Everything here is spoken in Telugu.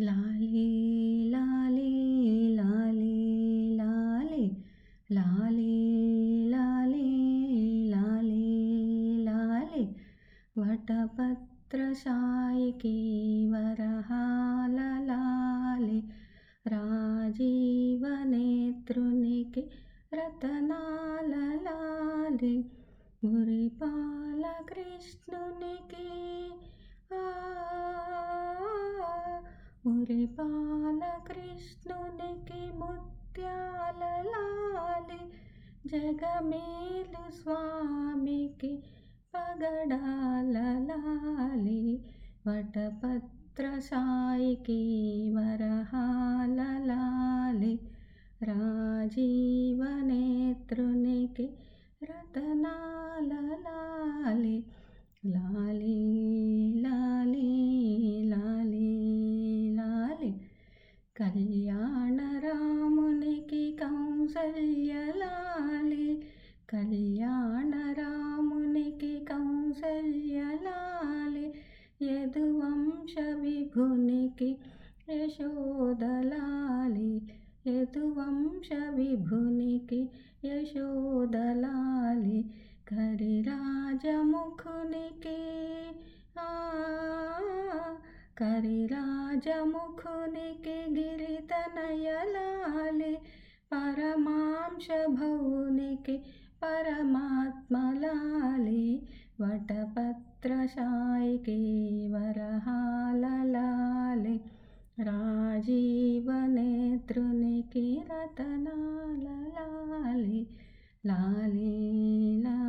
लाले लाले लाले लाले लाले लाले लाले लाले। वटपत्रशायिके के राजीवनेतृनिके गुरिपाल कृष्णुनि మురిపాలకృష్ణునికి ముత్యాలలాలి. జగమేలు స్వామికి పగడాలలాలి. వటపత్ర సాయికి వరహాలలాలి. రాజీవనేత్రునికి రతనాలలా కళ్యాణ రామునికి కౌసల్య లాలి కళ్యాణ రామునికి కౌసల్య యదువంశ విభునికి యశోదలాలి. యదువంశ విభునికి యశోదలాలి. కరిరాజముఖునికి ఆ करे राज मुख के गिरित नयलाले, परमांश भवन के परमात्मलाले वटपत्रशाय के वरहालाले राजीव नेत्र के रतनाललाले लाले, ला